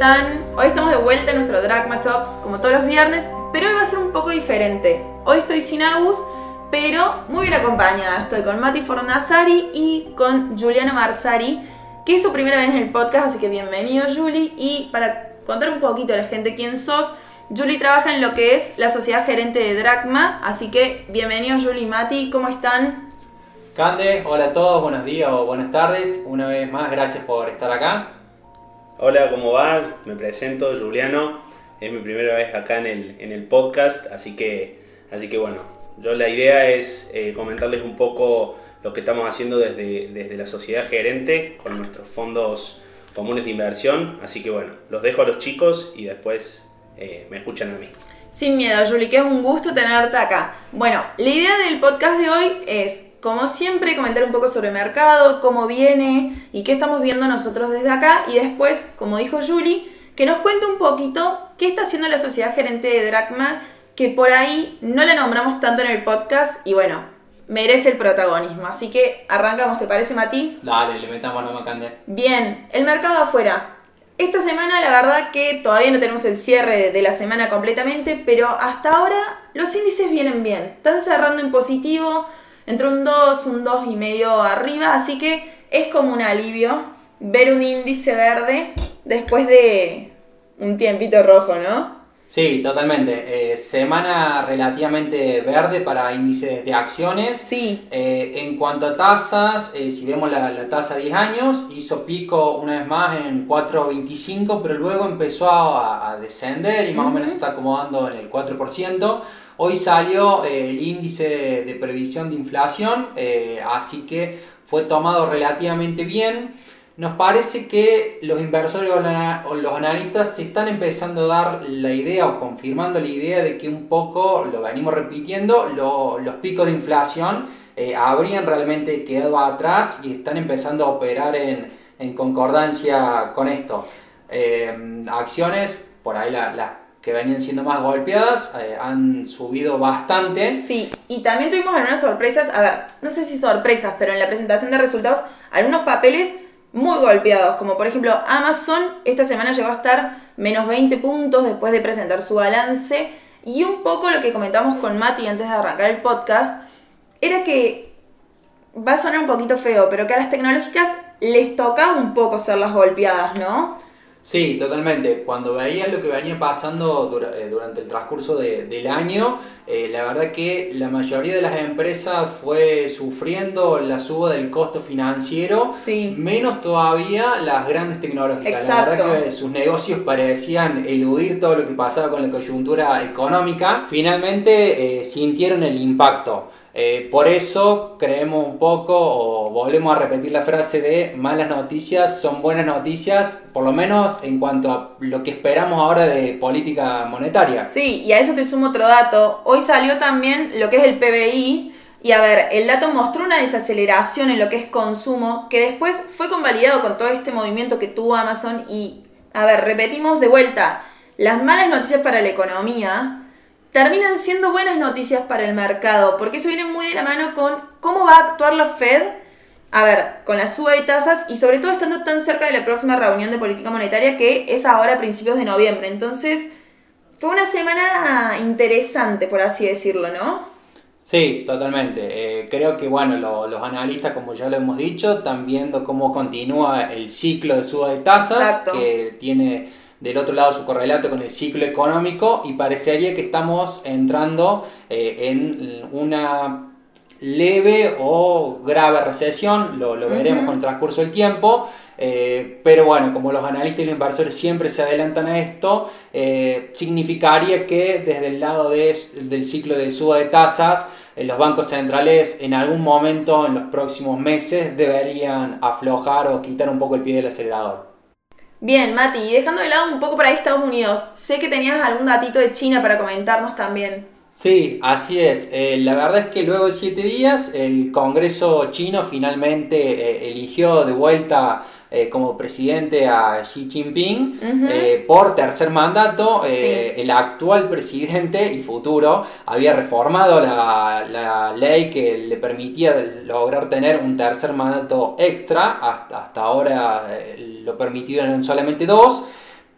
Hoy estamos de vuelta en nuestro Dragma Talks, como todos los viernes, pero hoy va a ser un poco diferente. Hoy estoy sin Agus, pero muy bien acompañada. Estoy con Mati Fornazari y con Juliano Marsari, que es su primera vez en el podcast, así que bienvenido, Juli. Y para contar un poquito a la gente quién sos, Juli trabaja en lo que es la sociedad gerente de Dragma, así que bienvenido, Juli y Mati, ¿cómo están? Cande, hola a todos, buenos días o buenas tardes. Una vez más, gracias por estar acá. Hola, ¿cómo va? Me presento, Juliano. Es mi primera vez acá en el, en el podcast, así que, así que bueno, yo la idea es eh, comentarles un poco lo que estamos haciendo desde, desde la sociedad gerente con nuestros fondos comunes de inversión. Así que bueno, los dejo a los chicos y después eh, me escuchan a mí. Sin miedo, Juli, que es un gusto tenerte acá. Bueno, la idea del podcast de hoy es como siempre, comentar un poco sobre el mercado, cómo viene y qué estamos viendo nosotros desde acá. Y después, como dijo Julie, que nos cuente un poquito qué está haciendo la sociedad gerente de Dracma, que por ahí no la nombramos tanto en el podcast y bueno, merece el protagonismo. Así que arrancamos, ¿te parece, Mati? Dale, le metamos la macande. Bien, el mercado afuera. Esta semana la verdad que todavía no tenemos el cierre de la semana completamente, pero hasta ahora los índices vienen bien. Están cerrando en positivo, entre un 2, un 2 y medio arriba, así que es como un alivio ver un índice verde después de un tiempito rojo, ¿no? Sí, totalmente. Eh, semana relativamente verde para índices de acciones. Sí. Eh, en cuanto a tasas, eh, si vemos la, tasa 10 años, hizo pico una vez más en 4.25, pero luego empezó a, descender y más o menos se está acomodando en el 4%. Hoy salió eh, el índice de previsión de inflación, eh, así que fue tomado relativamente bien. Nos parece que los inversores o los analistas se están empezando a dar la idea o confirmando la idea de que un poco, lo venimos repitiendo, los picos de inflación eh, habrían realmente quedado atrás y están empezando a operar en, concordancia con esto. acciones, por ahí las que venían siendo más golpeadas, eh, han subido bastante. Sí, y también tuvimos algunas sorpresas, a ver, no sé si sorpresas, pero en la presentación de resultados, algunos papeles muy golpeados, como por ejemplo Amazon, esta semana llegó a estar menos 20 puntos después de presentar su balance, y un poco lo que comentamos con Mati antes de arrancar el podcast, era que va a sonar un poquito feo, pero que a las tecnológicas les tocaba un poco ser las golpeadas, ¿no? Sí, totalmente. Cuando veías lo que venía pasando eh, durante el transcurso del año, eh, la verdad que la mayoría de las empresas fue sufriendo la suba del costo financiero, sí. menos todavía las grandes tecnológicas. La verdad que sus negocios parecían eludir todo lo que pasaba con la coyuntura económica. Finalmente eh, sintieron el impacto. Eh, por eso creemos un poco o volvemos a repetir la frase de malas noticias son buenas noticias, por lo menos en cuanto a lo que esperamos ahora de política monetaria. Sí, y a eso te sumo otro dato. Hoy salió también lo que es el PBI. Y a ver, el dato mostró una desaceleración en lo que es consumo, que después fue convalidado con todo este movimiento que tuvo Amazon. Y, a ver, repetimos de vuelta, las malas noticias para la economía terminan siendo buenas noticias para el mercado, porque eso viene muy de la mano con cómo va a actuar la Fed, a ver, con la suba de tasas y sobre todo estando tan cerca de la próxima reunión de política monetaria que es ahora a principios de noviembre. Entonces, fue una semana interesante, por así decirlo, ¿no? Sí, totalmente. Eh, creo que bueno, los analistas, como ya lo hemos dicho, están viendo cómo continúa el ciclo de suba de tasas, que tiene del otro lado su correlato con el ciclo económico y parecería que estamos entrando eh, en una leve o grave recesión, lo, veremos con el transcurso del tiempo, eh, pero bueno, como los analistas y los inversores siempre se adelantan a esto, eh, significaría que desde el lado del ciclo de suba de tasas, los bancos centrales en algún momento en los próximos meses deberían aflojar o quitar un poco el pie del acelerador. Bien, Mati, y dejando de lado un poco para Estados Unidos, sé que tenías algún datito de China para comentarnos también. Sí, así es. Eh, la verdad es que luego de siete días el Congreso chino finalmente eh, eligió de vuelta eh, como presidente a Xi Jinping eh, por tercer mandato. Eh, el actual presidente y futuro había reformado la, ley que le permitía lograr tener un tercer mandato extra. Hasta, hasta ahora lo permitido eran solamente dos.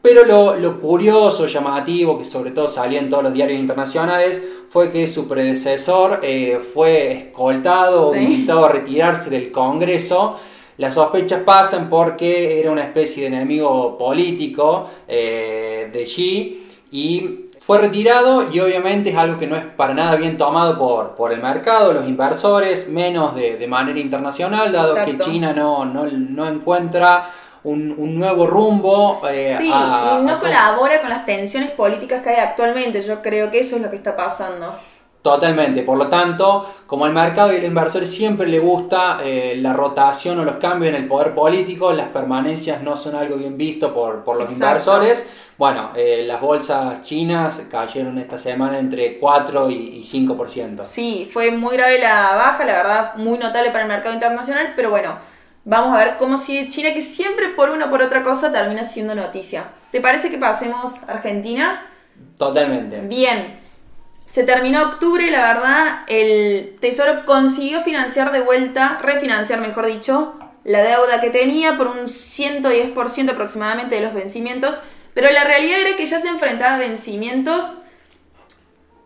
Pero lo, lo, curioso, llamativo, que sobre todo salía en todos los diarios internacionales, fue que su predecesor eh, fue escoltado, invitado a retirarse del Congreso. Las sospechas pasan porque era una especie de enemigo político eh, de Xi y fue retirado y obviamente es algo que no es para nada bien tomado por, por el mercado, los inversores, menos de, de manera internacional, dado que China no, no, no encuentra un, nuevo rumbo. Eh, sí, y no colabora con las tensiones políticas que hay actualmente. Yo creo que eso es lo que está pasando. Totalmente, por lo tanto, como al mercado y al inversor siempre le gusta eh, la rotación o los cambios en el poder político, las permanencias no son algo bien visto por, los inversores. Bueno, eh, las bolsas chinas cayeron esta semana entre 4 y, y 5%. Sí, fue muy grave la baja, la verdad, muy notable para el mercado internacional, pero bueno, Vamos a ver cómo sigue China, que siempre por una o por otra cosa termina siendo noticia. ¿Te parece que pasemos a Argentina? Totalmente. Bien. Se terminó octubre y la verdad el Tesoro consiguió financiar de vuelta, refinanciar mejor dicho, la deuda que tenía por un 110% aproximadamente de los vencimientos, pero la realidad era que ya se enfrentaba a vencimientos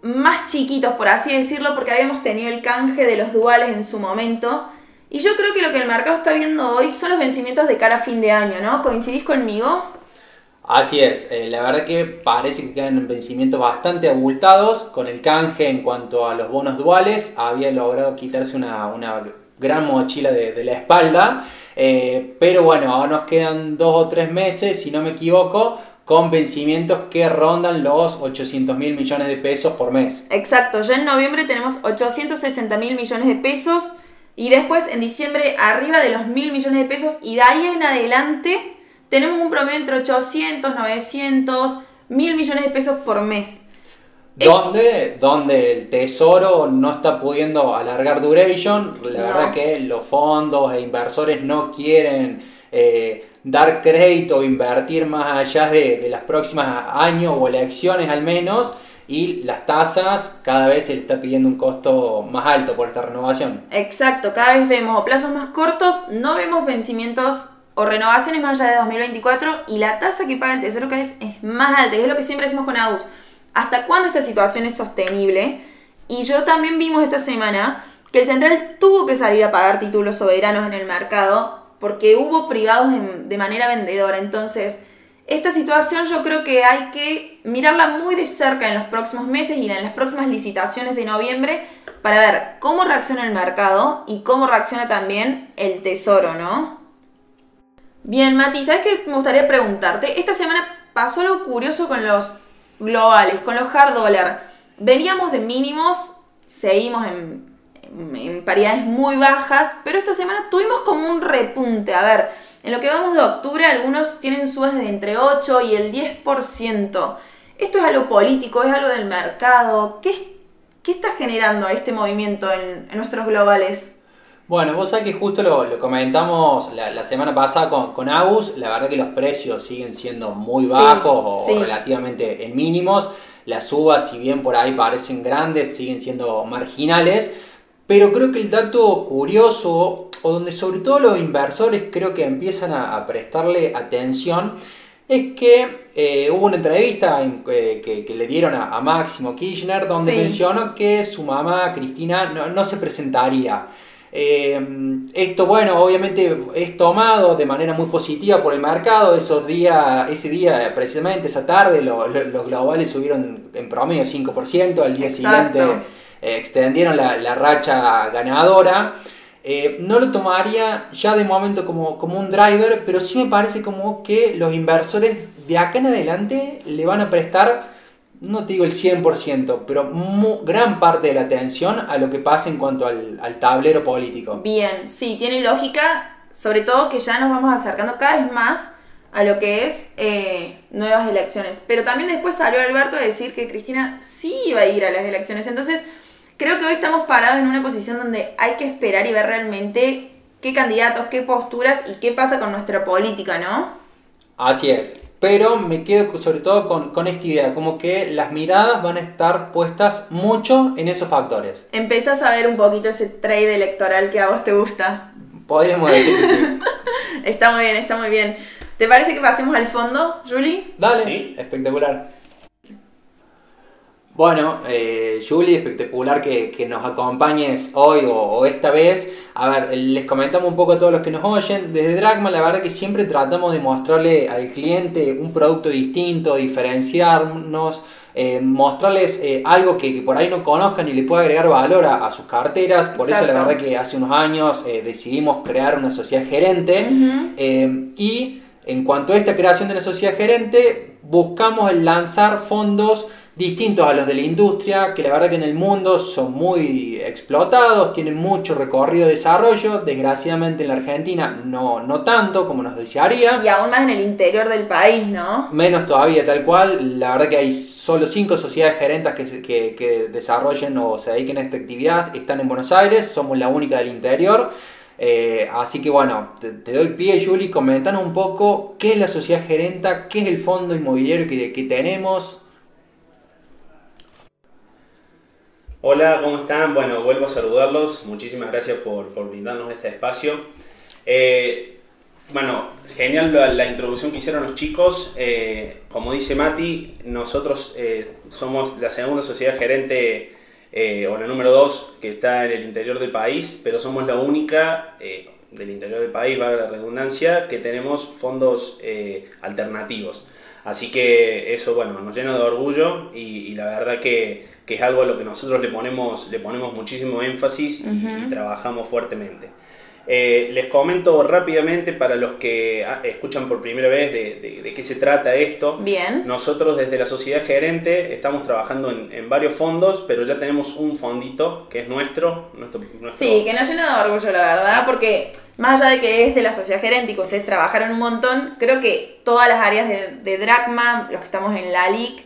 más chiquitos, por así decirlo, porque habíamos tenido el canje de los duales en su momento y yo creo que lo que el mercado está viendo hoy son los vencimientos de cara a fin de año, ¿no? ¿Coincidís conmigo? Así es, eh, la verdad que parece que quedan vencimientos bastante abultados. Con el canje en cuanto a los bonos duales, había logrado quitarse una, gran mochila de, la espalda. Eh, pero bueno, ahora nos quedan dos o tres meses, si no me equivoco, con vencimientos que rondan los 800 mil millones de pesos por mes. Exacto, ya en noviembre tenemos 860 mil millones de pesos. Y después en diciembre arriba de los mil millones de pesos y de ahí en adelante tenemos un promedio entre 800, 900, mil millones de pesos por mes. Donde, donde el tesoro no está pudiendo alargar duration, la verdad que los fondos e inversores no quieren eh, dar crédito o invertir más allá de, de las próximas años o elecciones al menos y las tasas cada vez se le está pidiendo un costo más alto por esta renovación. Exacto, cada vez vemos plazos más cortos, no vemos vencimientos o renovaciones más allá de 2024 y la tasa que paga el Tesoro cada vez es más alta, y es lo que siempre decimos con AUS. ¿Hasta cuándo esta situación es sostenible? Y yo también vimos esta semana que el central tuvo que salir a pagar títulos soberanos en el mercado porque hubo privados de manera vendedora. Entonces, esta situación yo creo que hay que mirarla muy de cerca en los próximos meses y en las próximas licitaciones de noviembre para ver cómo reacciona el mercado y cómo reacciona también el tesoro, ¿no? Bien, Mati, ¿sabes qué me gustaría preguntarte? Esta semana pasó algo curioso con los globales, con los hard dollar. Veníamos de mínimos, seguimos en, en paridades muy bajas, pero esta semana tuvimos como un repunte. A ver, en lo que vamos de octubre, algunos tienen subas de entre 8 y el 10%. Esto es algo político, es algo del mercado. ¿Qué, qué está generando este movimiento en, nuestros globales? Bueno, vos sabés que justo lo, comentamos la, semana pasada con, con Agus. La verdad que los precios siguen siendo muy bajos o, relativamente en mínimos. Las subas, si bien por ahí parecen grandes, siguen siendo marginales. Pero creo que el dato curioso, o donde sobre todo los inversores creo que empiezan a, prestarle atención, es que eh, hubo una entrevista eh, que, le dieron a, Máximo Kirchner donde mencionó que su mamá, Cristina, no, se presentaría. Eh, esto, bueno, obviamente es tomado de manera muy positiva por el mercado. Esos días, ese día, precisamente esa tarde, los globales subieron en promedio 5%, al día siguiente eh, extendieron la, racha ganadora. Eh, no lo tomaría ya de momento como, como un driver, pero sí me parece como que los inversores de acá en adelante le van a prestar, no te digo el 100%, pero gran parte de la atención a lo que pasa en cuanto al, tablero político. Bien, sí, tiene lógica, sobre todo que ya nos vamos acercando cada vez más a lo que es eh, nuevas elecciones. Pero también después salió Alberto a decir que Cristina sí iba a ir a las elecciones. Entonces, Creo que hoy estamos parados en una posición donde hay que esperar y ver realmente qué candidatos, qué posturas y qué pasa con nuestra política, ¿no? Así es. Pero me quedo sobre todo con, esta idea, como que las miradas van a estar puestas mucho en esos factores. Empezás a ver un poquito ese trade electoral que a vos te gusta. Podríamos decir que sí. está muy bien, está muy bien. ¿Te parece que pasemos al fondo, Julie? Dale, Sí. espectacular. Bueno, eh, Julie, espectacular que, que nos acompañes hoy o, o esta vez. A ver, les comentamos un poco a todos los que nos oyen. Desde Dragma, la verdad que siempre tratamos de mostrarle al cliente un producto distinto, diferenciarnos, eh, mostrarles eh, algo que, que por ahí no conozcan y le pueda agregar valor a, a sus carteras. Por eso, la verdad que hace unos años eh, decidimos crear una sociedad gerente. Y en cuanto a esta creación de una sociedad gerente, buscamos lanzar fondos distintos a los de la industria, que la verdad que en el mundo son muy explotados, tienen mucho recorrido de desarrollo, desgraciadamente en la Argentina no, no tanto como nos desearía. Y aún más en el interior del país, ¿no? Menos todavía, tal cual. La verdad que hay solo cinco sociedades gerentes que, que, que desarrollen o se dediquen a esta actividad. Están en Buenos Aires, somos la única del interior. Eh, así que bueno, te, te doy pie, Juli, comentanos un poco qué es la sociedad gerenta, qué es el fondo inmobiliario que, que tenemos. Hola, ¿cómo están? Bueno, vuelvo a saludarlos. Muchísimas gracias por, por brindarnos este espacio. Eh, bueno, genial la, introducción que hicieron los chicos. Eh, como dice Mati, nosotros eh, somos la segunda sociedad gerente o la número dos que está en el interior del país, pero somos la única del interior del país, valga la redundancia, que tenemos fondos alternativos. Así que eso, bueno, nos llena de orgullo y la verdad que, que es algo a lo que nosotros le ponemos, le ponemos muchísimo énfasis y, trabajamos fuertemente. Eh, les comento rápidamente para los que ah, escuchan por primera vez de, de- de qué se trata esto. Bien. Nosotros desde la sociedad gerente estamos trabajando en, en varios fondos, pero ya tenemos un fondito que es nuestro. nuestro, nuestro- Sí, que nos llena de orgullo, la verdad, porque más allá de que es de la sociedad gerente y que ustedes trabajaron un montón, creo que todas las áreas de, de Dracma, los que estamos en la LIC,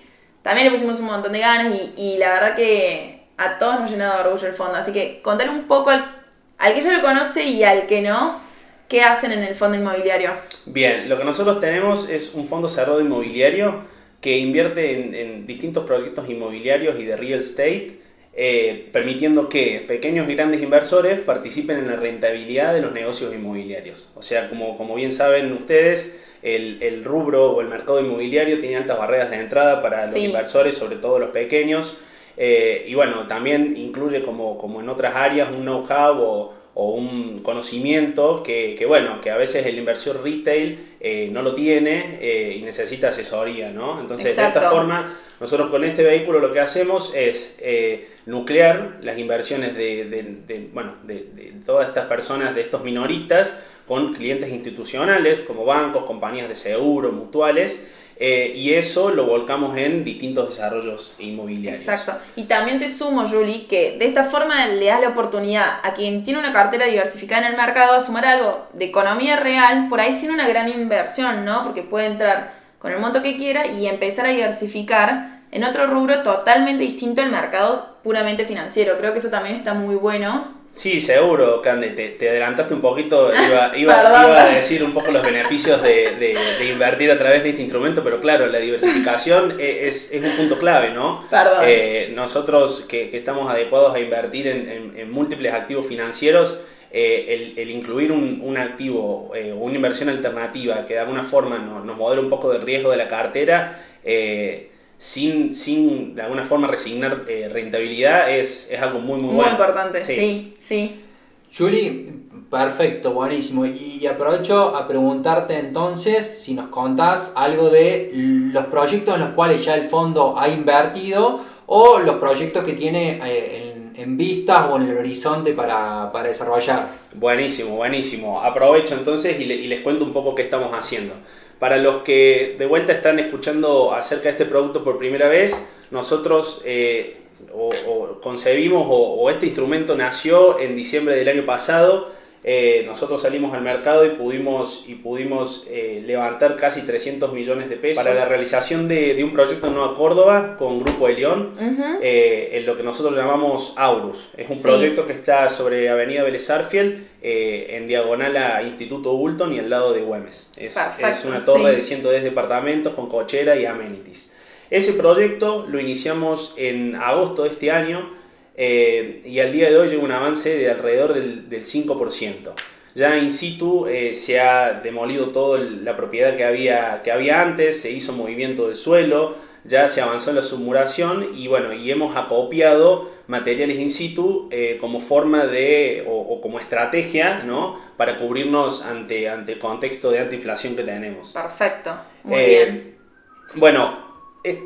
también le pusimos un montón de ganas y, la verdad que a todos nos llena de orgullo el fondo. Así que contale un poco al, que ya lo conoce y al que no, qué hacen en el fondo inmobiliario. Bien, lo que nosotros tenemos es un fondo cerrado inmobiliario que invierte en, en distintos proyectos inmobiliarios y de real estate, eh, permitiendo que pequeños y grandes inversores participen en la rentabilidad de los negocios inmobiliarios. O sea, como, como bien saben ustedes, el, el rubro o el mercado inmobiliario tiene altas barreras de entrada para los Sí. inversores, sobre todo los pequeños. Eh, y bueno, también incluye como, como en otras áreas un know-how o, o un conocimiento que, que, bueno, que a veces el inversor retail eh, no lo tiene eh, y necesita asesoría, ¿no? Entonces, de esta forma, nosotros con este vehículo lo que hacemos es eh, nuclear las inversiones de, bueno, de, de todas estas personas, de estos minoristas, con clientes institucionales como bancos, compañías de seguro, mutuales, eh, y eso lo volcamos en distintos desarrollos inmobiliarios. Exacto. Y también te sumo, Julie, que de esta forma le das la oportunidad a quien tiene una cartera diversificada en el mercado a sumar algo de economía real, por ahí sin una gran inversión, ¿no? Porque puede entrar con el monto que quiera y empezar a diversificar en otro rubro totalmente distinto al mercado puramente financiero. Creo que eso también está muy bueno. Sí, seguro, Cande, te, te adelantaste un poquito, iba, iba- iba a decir un poco los beneficios de, de- de invertir a través de este instrumento, pero claro, la diversificación e- es, es un punto clave, ¿no? Perdón. Eh, nosotros que, que estamos adecuados a invertir en, en- en múltiples activos financieros, eh, el, el incluir un, un activo o una inversión alternativa que de alguna forma nos, nos modera un poco del riesgo de la cartera, eh, sin, sin de alguna forma resignar eh, rentabilidad, es, es algo muy, muy, Muy, bueno. importante, Sí. sí, sí. Julie, perfecto, buenísimo. Y aprovecho a preguntarte entonces si nos contás algo de los proyectos en los cuales ya el fondo ha invertido o los proyectos que tiene eh, en, en vistas o en el horizonte para, para desarrollar. Buenísimo, buenísimo. Aprovecho entonces y, le- y les cuento un poco qué estamos haciendo. Para los que de vuelta están escuchando acerca de este producto por primera vez, nosotros eh, concebimos o este instrumento nació en diciembre del año pasado. Eh, nosotros salimos al mercado y pudimos, y pudimos eh, levantar casi 300 millones de pesos para la realización de, de un proyecto en Nueva Córdoba con Grupo de León eh, en lo que nosotros llamamos Aurus. Es un Sí. proyecto que está sobre Avenida Vélez Arfiel, eh, en diagonal a Instituto Bulton y al lado de Güemes. Es, es una torre sí. de 110 departamentos con cochera y amenities. Ese proyecto lo iniciamos en agosto de este año eh, y al día de hoy llega un avance de alrededor del, del 5%. ya in situ eh, se ha demolido toda la propiedad que había, que había antes, se hizo movimiento del suelo, ya se avanzó en la submuración y bueno, y hemos acopiado materiales in situ eh, como forma de, o, como estrategia, ¿no? Para cubrirnos ante, ante el contexto de antiinflación que tenemos. Perfecto, muy bien. Bueno, Eh,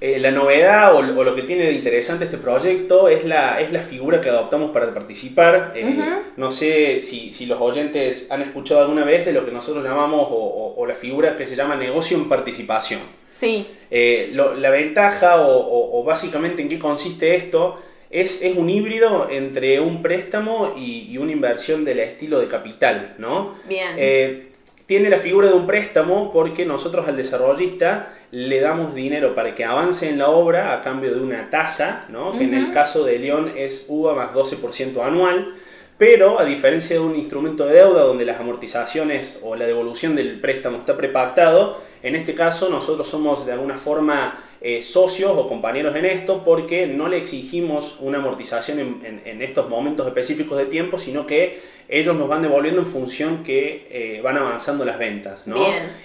la novedad o, lo que tiene de interesante este proyecto es la, es la figura que adoptamos para participar. Eh, no sé si, si, los oyentes han escuchado alguna vez de lo que nosotros llamamos o, la figura que se llama negocio en participación. Sí. Eh, la ventaja o, básicamente en qué consiste esto es, es un híbrido entre un préstamo y, y, una inversión del estilo de capital, ¿no? Bien tiene la figura de un préstamo porque nosotros al desarrollista le damos dinero para que avance en la obra a cambio de una tasa, ¿no? que en el caso de León es UVA más 12% anual, pero a diferencia de un instrumento de deuda donde las amortizaciones o la devolución del préstamo está prepactado, en este caso nosotros somos de alguna forma eh, socios o compañeros en esto porque no le exigimos una amortización en, estos momentos específicos de tiempo, sino que ellos nos van devolviendo en función que eh, van avanzando las ventas. ¿no?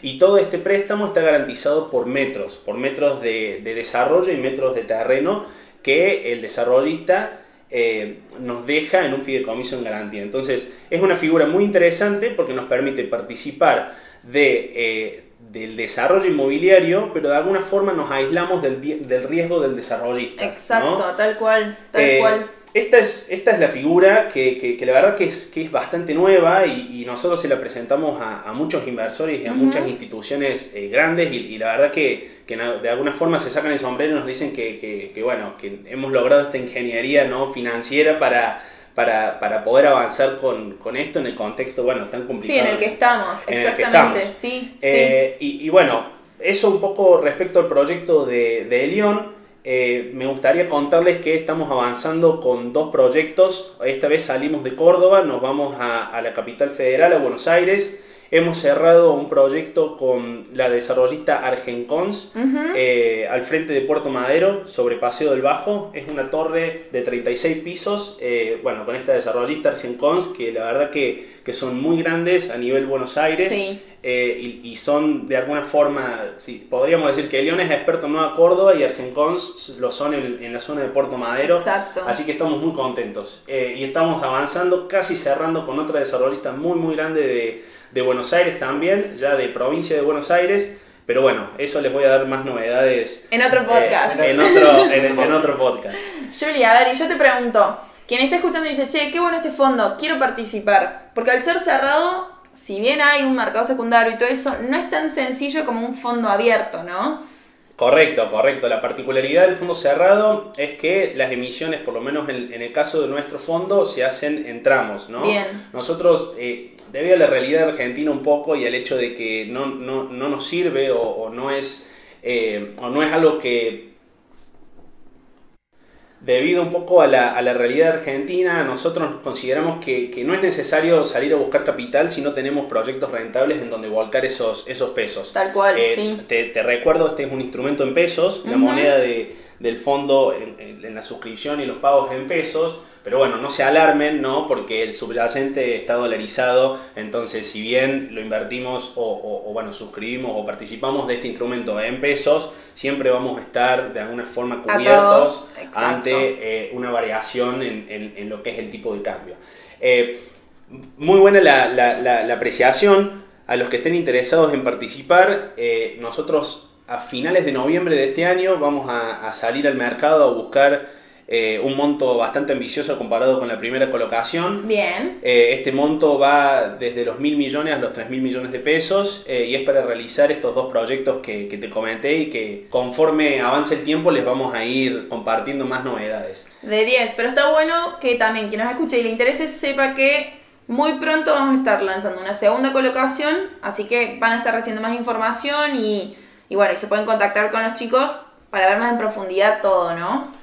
Y todo este préstamo está garantizado por metros, por metros de, desarrollo y metros de terreno que el desarrollista eh, nos deja en un fideicomiso en garantía. Entonces es una figura muy interesante porque nos permite participar de del desarrollo inmobiliario, pero de alguna forma nos aislamos del, del riesgo del desarrollista. Exacto, tal cual, tal eh, cual. Esta es, esta es la figura que, que, la verdad que es, que es bastante nueva y, nosotros se la presentamos a, a muchos inversores y a muchas instituciones eh, grandes y, la verdad que, que, de alguna forma se sacan el sombrero y nos dicen que, bueno, que hemos logrado esta ingeniería no financiera para para, para poder avanzar con, con, esto en el contexto, bueno, tan complicado. Sí, en el que estamos, exactamente, sí. Eh, y, y, bueno, eso un poco respecto al proyecto de, de León. Eh, me gustaría contarles que estamos avanzando con dos proyectos. Esta vez salimos de Córdoba, nos vamos a, a la capital federal, a Buenos Aires. Hemos cerrado un proyecto con la desarrollista Argencons eh, al frente de Puerto Madero, sobre Paseo del Bajo. Es una torre de 36 pisos, eh, bueno, con esta desarrollista Argencons, que la verdad que, que, son muy grandes a nivel Buenos Aires. Eh, y, son de alguna forma, podríamos decir que León es experto en Nueva Córdoba y Argencons lo son en, en, la zona de Puerto Madero. Exacto. Así que estamos muy contentos. y estamos avanzando, casi cerrando con otra desarrollista muy, muy grande de de Buenos Aires también, ya de provincia de Buenos Aires. Pero bueno, eso les voy a dar más novedades. En otro podcast. en, otro, en, otro podcast. Julia, a ver, y yo te pregunto, quien está escuchando dice, che, qué bueno este fondo, quiero participar. Porque al ser cerrado, si bien hay un mercado secundario y todo eso, no es tan sencillo como un fondo abierto, ¿no? Correcto, correcto. La particularidad del fondo cerrado es que las emisiones, por lo menos en, el caso de nuestro fondo, se hacen en tramos, ¿no? Bien. Nosotros, eh, debido a la realidad argentina un poco y al hecho de que no, no, no nos sirve o, no es, eh, o no es algo que debido un poco a la, a la realidad argentina, nosotros consideramos que, que, no es necesario salir a buscar capital si no tenemos proyectos rentables en donde volcar esos, esos pesos. Tal cual, eh, sí. Te, te, recuerdo, este es un instrumento en pesos, la moneda de, del fondo en, en, la suscripción y los pagos en pesos. Pero bueno, no se alarmen, ¿no? Porque el subyacente está dolarizado, entonces si bien lo invertimos o, bueno, suscribimos o participamos de este instrumento en pesos, siempre vamos a estar de alguna forma cubiertos ante eh, una variación en, lo que es el tipo de cambio. Eh, muy buena la, apreciación. A los que estén interesados en participar, eh, nosotros a finales de noviembre de este año vamos a, a salir al mercado a buscar eh, un monto bastante ambicioso comparado con la primera colocación. Bien. Eh, este monto va desde los mil millones a los tres mil millones de pesos eh, y es para realizar estos dos proyectos que, te comenté y que conforme avance el tiempo les vamos a ir compartiendo más novedades. De 10, pero está bueno que también quien nos escuche y le interese sepa que muy pronto vamos a estar lanzando una segunda colocación, así que van a estar recibiendo más información y, y bueno, y se pueden contactar con los chicos para ver más en profundidad todo, ¿no?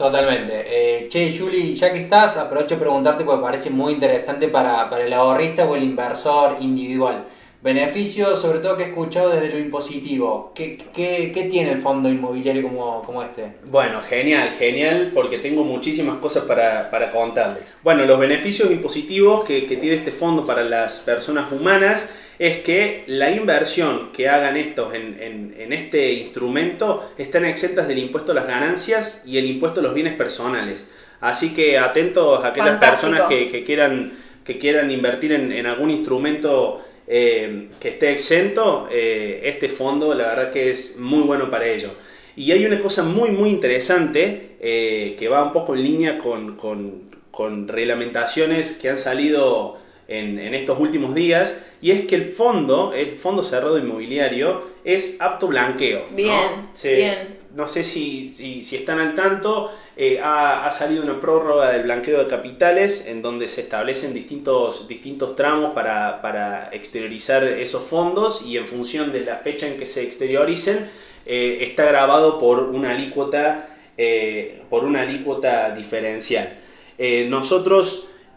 Totalmente. Eh, che, Juli, ya que estás, aprovecho a preguntarte porque parece muy interesante para, el ahorrista o el inversor individual. Beneficios, sobre todo que he escuchado desde lo impositivo. ¿Qué, qué, qué tiene el fondo inmobiliario como, como, este? Bueno, genial, genial, porque tengo muchísimas cosas para, para contarles. Bueno, los beneficios impositivos que, que, tiene este fondo para las personas humanas es que la inversión que hagan estos en, en, en este instrumento están exentas del impuesto a las ganancias y el impuesto a los bienes personales. Así que atentos a aquellas Fantástico. personas que, que, quieran, que quieran invertir en, en algún instrumento eh, que esté exento, eh, este fondo la verdad que es muy bueno para ello. Y hay una cosa muy muy interesante eh, que va un poco en línea con, con, con reglamentaciones que han salido en, en, estos últimos días y es que el fondo, el fondo cerrado inmobiliario, es apto blanqueo. Bien, ¿no? Se, bien. No sé si, si, si están al tanto, eh, ha, ha, salido una prórroga del blanqueo de capitales en donde se establecen distintos, distintos tramos para, para exteriorizar esos fondos y en función de la fecha en que se exterioricen eh, está grabado por una alícuota, eh, por una alícuota diferencial.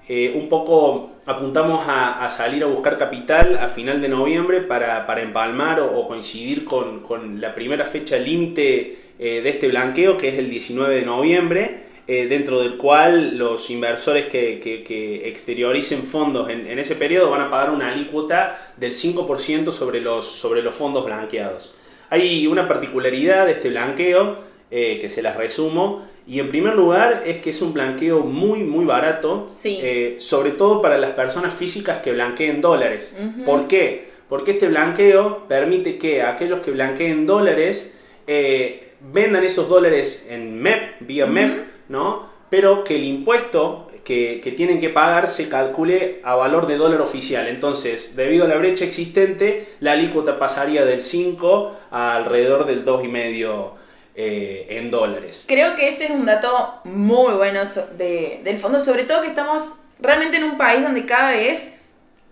Eh, un poco apuntamos a, salir a buscar capital a final de noviembre para, empalmar o, coincidir con, la primera fecha límite eh, de este blanqueo, que es el 19 de noviembre, eh, dentro del cual los inversores que, exterioricen fondos en, en, ese periodo van a pagar una alícuota del 5% sobre los, sobre los fondos blanqueados. Hay una particularidad de este blanqueo que se las resumo. Y en primer lugar es que es un blanqueo muy, muy barato, sí. eh, sobre todo para las personas físicas que blanqueen dólares. Uh -huh. ¿Por qué? Porque este blanqueo permite que aquellos que blanqueen dólares eh, vendan esos dólares en MEP, vía uh -huh. MEP, ¿no? Pero que el impuesto que, que, tienen que pagar se calcule a valor de dólar oficial. Entonces, debido a la brecha existente, la alícuota pasaría del 5 a alrededor del 2,5%. Eh, en dólares. Creo que ese es un dato muy bueno de, del fondo, sobre todo que estamos realmente en un país donde cada vez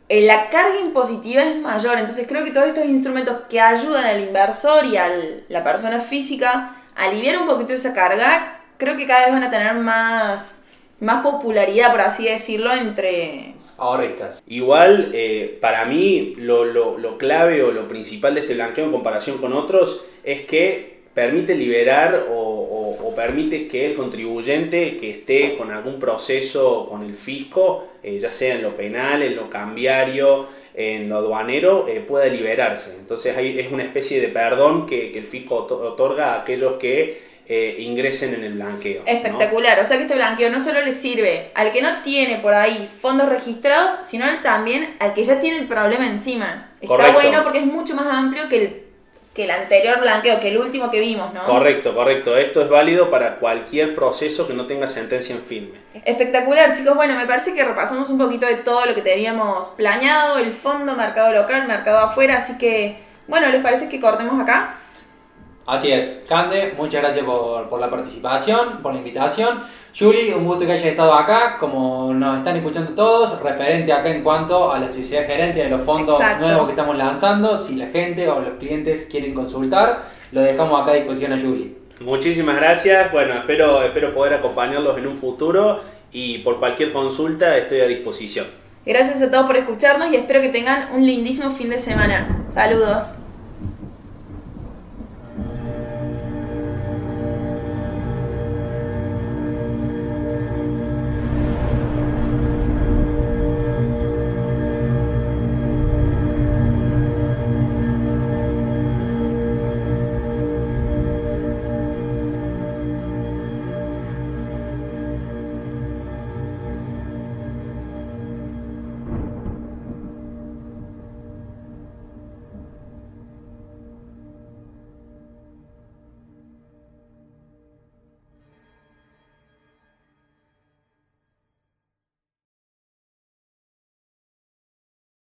eh, la carga impositiva es mayor, entonces creo que todos estos instrumentos que ayudan al inversor y a la persona física a aliviar un poquito esa carga, creo que cada vez van a tener más, más popularidad, por así decirlo, entre ahorristas. Igual, eh, para mí, lo, lo, lo clave o lo principal de este blanqueo en comparación con otros es que permite liberar o, o, o, permite que el contribuyente que esté con algún proceso con el fisco, eh, ya sea en lo penal, en lo cambiario, en lo aduanero, eh, pueda liberarse. Entonces hay, es una especie de perdón que, que el fisco otorga a aquellos que eh, ingresen en el blanqueo. Espectacular, ¿no? o sea que este blanqueo no solo le sirve al que no tiene por ahí fondos registrados, sino también al que ya tiene el problema encima. Está Correcto. bueno porque es mucho más amplio que el que el anterior blanqueo, que el último que vimos, ¿no? Correcto, correcto. Esto es válido para cualquier proceso que no tenga sentencia en firme. Espectacular, chicos. Bueno, me parece que repasamos un poquito de todo lo que teníamos planeado, el fondo, mercado local, mercado afuera, así que, bueno, ¿les parece que cortemos acá? Así es. Cande, muchas gracias por, por la participación, por la invitación. Julie, un gusto que hayas estado acá, como nos están escuchando todos, referente acá en cuanto a la sociedad gerente de los fondos Exacto. nuevos que estamos lanzando, si la gente o los clientes quieren consultar, lo dejamos acá a disposición a Julie. Muchísimas gracias, bueno, espero, espero poder acompañarlos en un futuro y por cualquier consulta estoy a disposición. Gracias a todos por escucharnos y espero que tengan un lindísimo fin de semana. Saludos.